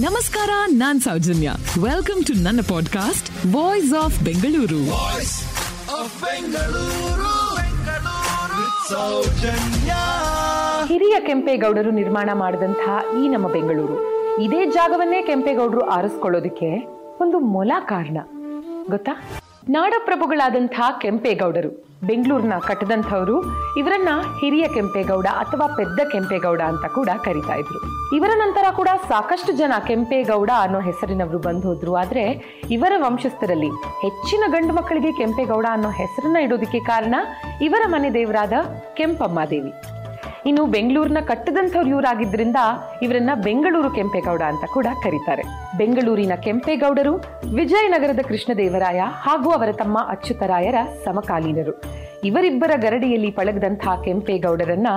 ನಮಸ್ಕಾರ ನಾನ್ Soujanya. Welcome to ನನ್ನ ಪಾಡ್ಕಾಸ್ಟ್ ವಾಯ್ಸ್ ಆಫ್ ಬೆಂಗಳೂರು ಹಿರಿಯ ಕೆಂಪೇಗೌಡರು ನಿರ್ಮಾಣ ಮಾಡಿದಂತಹ ಈ ನಮ್ಮ ಬೆಂಗಳೂರು ಇದೇ ಜಾಗವನ್ನೇ ಕೆಂಪೇಗೌಡರು ಆರಿಸ್ಕೊಳ್ಳೋದಕ್ಕೆ ಒಂದು ಮೊಲ ಕಾರಣ. ಗೊತ್ತಾ? ನಾಡಪ್ರಭುಗಳಾದಂತಹ ಕೆಂಪೇಗೌಡರು ಬೆಂಗಳೂರನ್ನ ಕಟ್ಟದಂಥವ್ರು. ಇವರನ್ನ ಹಿರಿಯ ಕೆಂಪೇಗೌಡ ಅಥವಾ ಪೆದ್ದ ಕೆಂಪೇಗೌಡ ಅಂತ ಕೂಡ ಕರಿತಾ ಇದ್ರು. ಇವರ ನಂತರ ಕೂಡ ಸಾಕಷ್ಟು ಜನ ಕೆಂಪೇಗೌಡ ಅನ್ನೋ ಹೆಸರಿನವರು ಬಂದು ಹೋದ್ರು. ಆದ್ರೆ ಇವರ ವಂಶಸ್ಥರಲ್ಲಿ ಹೆಚ್ಚಿನ ಗಂಡು ಮಕ್ಕಳಿಗೆ ಕೆಂಪೇಗೌಡ ಅನ್ನೋ ಹೆಸರನ್ನ ಇಡೋದಕ್ಕೆ ಕಾರಣ ಇವರ ಮನೆ ದೇವರಾದ ಕೆಂಪಮ್ಮ ದೇವಿ. ಇನ್ನು ಬೆಂಗಳೂರಿನ ಕಟ್ಟದಂಥವ್ರು ಇವರಾಗಿದ್ದರಿಂದ ಇವರನ್ನ ಬೆಂಗಳೂರು ಕೆಂಪೇಗೌಡ ಅಂತ ಕೂಡ ಕರೀತಾರೆ. ಬೆಂಗಳೂರಿನ ಕೆಂಪೇಗೌಡರು ವಿಜಯನಗರದ ಕೃಷ್ಣದೇವರಾಯ ಹಾಗೂ ಅವರ ತಮ್ಮ ಅಚ್ಯುತರಾಯರ ಸಮಕಾಲೀನರು. ಇವರಿಬ್ಬರ ಗರಡಿಯಲ್ಲಿ ಪಳಗದಂತಹ ಕೆಂಪೇಗೌಡರನ್ನ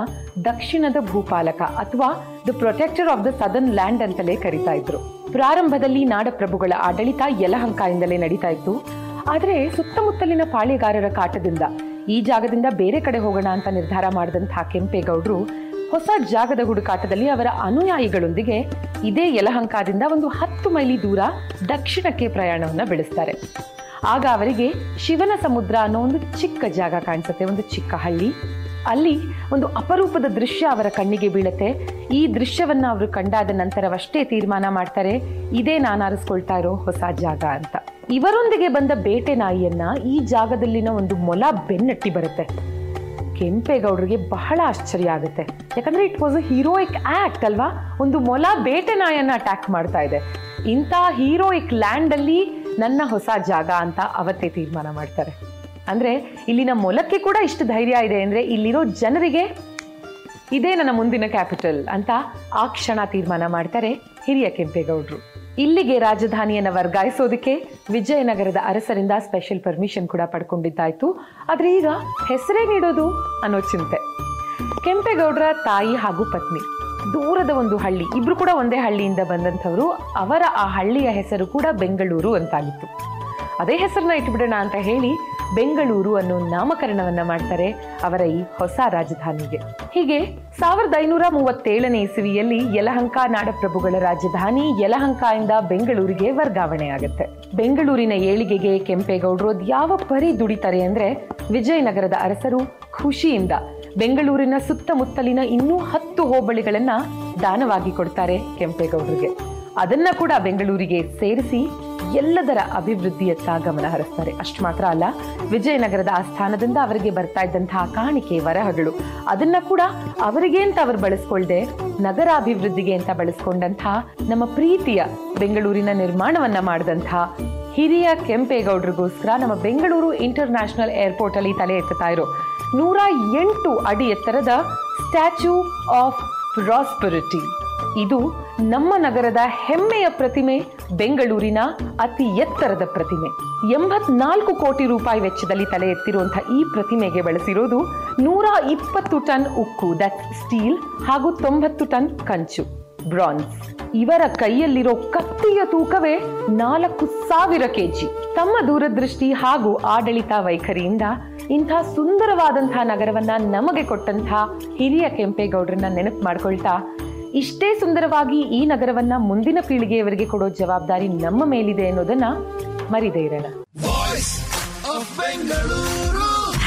ದಕ್ಷಿಣದ ಭೂಪಾಲಕ ಅಥವಾ the protector of the southern land ಅಂತಲೇ ಕರಿತಾ ಇದ್ರು. ಪ್ರಾರಂಭದಲ್ಲಿ ನಾಡಪ್ರಭುಗಳ ಆಡಳಿತ ಯಲಹಂಕದಿಂದಲೇ ನಡೀತಾ ಇತ್ತು. ಆದರೆ ಸುತ್ತಮುತ್ತಲಿನ ಪಾಳೆಗಾರರ ಕಾಟದಿಂದ ಈ ಜಾಗದಿಂದ ಬೇರೆ ಕಡೆ ಹೋಗೋಣ ಅಂತ ನಿರ್ಧಾರ ಮಾಡಿದಂತಹ ಕೆಂಪೇಗೌಡರು ಹೊಸ ಜಾಗದ ಹುಡುಕಾಟದಲ್ಲಿ ಅವರ ಅನುಯಾಯಿಗಳೊಂದಿಗೆ ಇದೇ ಯಲಹಂಕದಿಂದ ಒಂದು ಹತ್ತು ಮೈಲಿ ದೂರ ದಕ್ಷಿಣಕ್ಕೆ ಪ್ರಯಾಣವನ್ನ ಬೆಳೆಸ್ತಾರೆ. ಆಗ ಅವರಿಗೆ ಶಿವನ ಸಮುದ್ರ ಅನ್ನೋ ಒಂದು ಚಿಕ್ಕ ಜಾಗ ಕಾಣಿಸುತ್ತೆ, ಒಂದು ಚಿಕ್ಕ ಹಳ್ಳಿ. ಅಲ್ಲಿ ಒಂದು ಅಪರೂಪದ ದೃಶ್ಯ ಅವರ ಕಣ್ಣಿಗೆ ಬೀಳುತ್ತೆ. ಈ ದೃಶ್ಯವನ್ನ ಅವರು ಕಂಡಾದ ನಂತರವಷ್ಟೇ ತೀರ್ಮಾನ ಮಾಡ್ತಾರೆ, ಇದೇ ನಾನು ಆರಿಸ್ಕೊಳ್ತಾ ಇರೋ ಹೊಸ ಜಾಗ ಅಂತ. ಇವರೊಂದಿಗೆ ಬಂದ ಬೇಟೆ ನಾಯಿಯನ್ನ ಈ ಜಾಗದಲ್ಲಿನ ಒಂದು ಮೊಲ ಬೆನ್ನಟ್ಟಿ ಬರುತ್ತೆ. ಕೆಂಪೇಗೌಡರಿಗೆ ಬಹಳ ಆಶ್ಚರ್ಯ ಆಗುತ್ತೆ. ಯಾಕಂದ್ರೆ it was a heroic act ಅಲ್ವಾ? ಒಂದು ಮೊಲ ಬೇಟೆ ನಾಯನ್ನ ಅಟ್ಯಾಕ್ ಮಾಡ್ತಾ ಇದೆ. ಇಂಥ ಹೀರೋಯಿಕ್ ಲ್ಯಾಂಡ್ ಅಲ್ಲಿ ನನ್ನ ಹೊಸ ಜಾಗ ಅಂತ ಅವತ್ತೇ ತೀರ್ಮಾನ ಮಾಡ್ತಾರೆ. ಅಂದ್ರೆ ಇಲ್ಲಿನ ಮೊಲಕ್ಕೆ ಕೂಡ ಇಷ್ಟು ಧೈರ್ಯ ಇದೆ ಅಂದ್ರೆ ಇಲ್ಲಿರೋ ಜನರಿಗೆ ಇದೇ ನನ್ನ ಮುಂದಿನ ಕ್ಯಾಪಿಟಲ್ ಅಂತ ಆ ಕ್ಷಣ ತೀರ್ಮಾನ ಮಾಡ್ತಾರೆ ಹಿರಿಯ ಕೆಂಪೇಗೌಡರು. ಇಲ್ಲಿಗೆ ರಾಜಧಾನಿಯನ್ನ ವರ್ಗಾಯಿಸೋದಕ್ಕೆ ವಿಜಯನಗರದ ಅರಸರಿಂದ ಸ್ಪೆಷಲ್ ಪರ್ಮಿಷನ್ ಕೂಡ ಪಡ್ಕೊಂಡಿದ್ದಾಯ್ತು. ಆದರೆ ಈಗ ಹೆಸರೇ ನೀಡೋದು ಅನ್ನೋ ಚಿಂತೆ. ಕೆಂಪೇಗೌಡರ ತಾಯಿ ಹಾಗೂ ಪತ್ನಿ. ದೂರದ ಒಂದು ಹಳ್ಳಿ, ಇಬ್ರು ಕೂಡ ಒಂದೇ ಹಳ್ಳಿಯಿಂದ ಬಂದಂಥವರು. ಅವರ ಆ ಹಳ್ಳಿಯ ಹೆಸರು ಕೂಡ ಬೆಂಗಳೂರು ಅಂತಾಗಿತ್ತು. ಅದೇ ಹೆಸರನ್ನ ಇಟ್ಬಿಡೋಣ ಅಂತ ಹೇಳಿ ಬೆಂಗಳೂರು ಅನ್ನೋ ನಾಮಕರಣವನ್ನ ಮಾಡ್ತಾರೆ ಅವರ ಈ ಹೊಸ ರಾಜಧಾನಿಗೆ. ಹೀಗೆ ಸಾವಿರದ ಐನೂರ ಮೂವತ್ತೇಳನೇ ಇಸವಿಯಲ್ಲಿ ಯಲಹಂಕ ನಾಡಪ್ರಭುಗಳ ರಾಜಧಾನಿ ಯಲಹಂಕ ಬೆಂಗಳೂರಿಗೆ ವರ್ಗಾವಣೆ ಆಗುತ್ತೆ. ಬೆಂಗಳೂರಿನ ಏಳಿಗೆಗೆ ಕೆಂಪೇಗೌಡರು ಯಾವ ಪರಿ ದುಡಿತಾರೆ ಅಂದ್ರೆ ವಿಜಯನಗರದ ಅರಸರು ಖುಷಿಯಿಂದ ಬೆಂಗಳೂರಿನ ಸುತ್ತಮುತ್ತಲಿನ ಇನ್ನೂ ಹತ್ತು ಹೋಬಳಿಗಳನ್ನ ದಾನವಾಗಿ ಕೊಡ್ತಾರೆ ಕೆಂಪೇಗೌಡರಿಗೆ. ಅದನ್ನ ಕೂಡ ಬೆಂಗಳೂರಿಗೆ ಸೇರಿಸಿ ಎಲ್ಲದರ ಅಭಿವೃದ್ಧಿಯತ್ತ ಗಮನ ಹರಿಸ್ತಾರೆ. ಅಷ್ಟು ಮಾತ್ರ ಅಲ್ಲ, ವಿಜಯನಗರದ ಆಸ್ಥಾನದಿಂದ ಅವರಿಗೆ ಬರ್ತಾ ಇದ್ದಂತಹ ಕಾಣಿಕೆ ವರಹಗಳು. ಅದನ್ನ ಕೂಡ ಅವರಿಗೆ ಅಂತ ಅವರು ಬಳಸ್ಕೊಳ್ದೆ ನಗರ ಅಭಿವೃದ್ಧಿಗೆ ಅಂತ ಬಳಸ್ಕೊಂಡಂತಹ ನಮ್ಮ ಪ್ರೀತಿಯ ಬೆಂಗಳೂರಿನ ನಿರ್ಮಾಣವನ್ನ ಮಾಡಿದಂತಹ ಹಿರಿಯ ಕೆಂಪೇಗೌಡರಿಗೋಸ್ಕರ ನಮ್ಮ ಬೆಂಗಳೂರು ಇಂಟರ್ ನ್ಯಾಷನಲ್ ಏರ್ಪೋರ್ಟ್ ಅಲ್ಲಿ ತಲೆ ಎತ್ತುತ್ತಾ ಇರೋ ನೂರ ಎಂಟು ಅಡಿ ಎತ್ತರದ ಸ್ಟ್ಯಾಚ್ಯೂ ಆಫ್ ಪ್ರಾಸ್ಪರಿಟಿ. ಇದು ನಮ್ಮ ನಗರದ ಹೆಮ್ಮೆಯ ಪ್ರತಿಮೆ, ಬೆಂಗಳೂರಿನ ಅತಿ ಎತ್ತರದ ಪ್ರತಿಮೆ. ಎಂಬತ್ನಾಲ್ಕು ಕೋಟಿ ರೂಪಾಯಿ ವೆಚ್ಚದಲ್ಲಿ ತಲೆ ಎತ್ತಿರುವಂತಹ ಈ ಪ್ರತಿಮೆಗೆ ಬಳಸಿರೋದು ನೂರ ಇಪ್ಪತ್ತು ಟನ್ ಉಕ್ಕು ದಟ್ ಸ್ಟೀಲ್ ಹಾಗೂ ತೊಂಬತ್ತು ಟನ್ ಕಂಚು. ಬ್ರಾನ್ಸ್. ಇವರ ಕೈಯಲ್ಲಿರೋ ಕತ್ತಿಯ ತೂಕವೇ ನಾಲ್ಕು ಸಾವಿರ ಕೆಜಿ. ತಮ್ಮ ದೂರದೃಷ್ಟಿ ಹಾಗೂ ಆಡಳಿತ ವೈಖರಿಯಿಂದ ಇಂಥ ಸುಂದರವಾದಂತಹ ನಗರವನ್ನ ನಮಗೆ ಕೊಟ್ಟಂತಹ ಹಿರಿಯ ಕೆಂಪೇಗೌಡರನ್ನ ನೆನಪು ಮಾಡ್ಕೊಳ್ತಾ, ಇಷ್ಟೇ ಸುಂದರವಾಗಿ ಈ ನಗರವನ್ನ ಮುಂದಿನ ಪೀಳಿಗೆಯವರಿಗೆ ಕೊಡೋ ಜವಾಬ್ದಾರಿ ನಮ್ಮ ಮೇಲಿದೆ ಅನ್ನೋದನ್ನ ಮರಿದೇ ಇರೋಣ.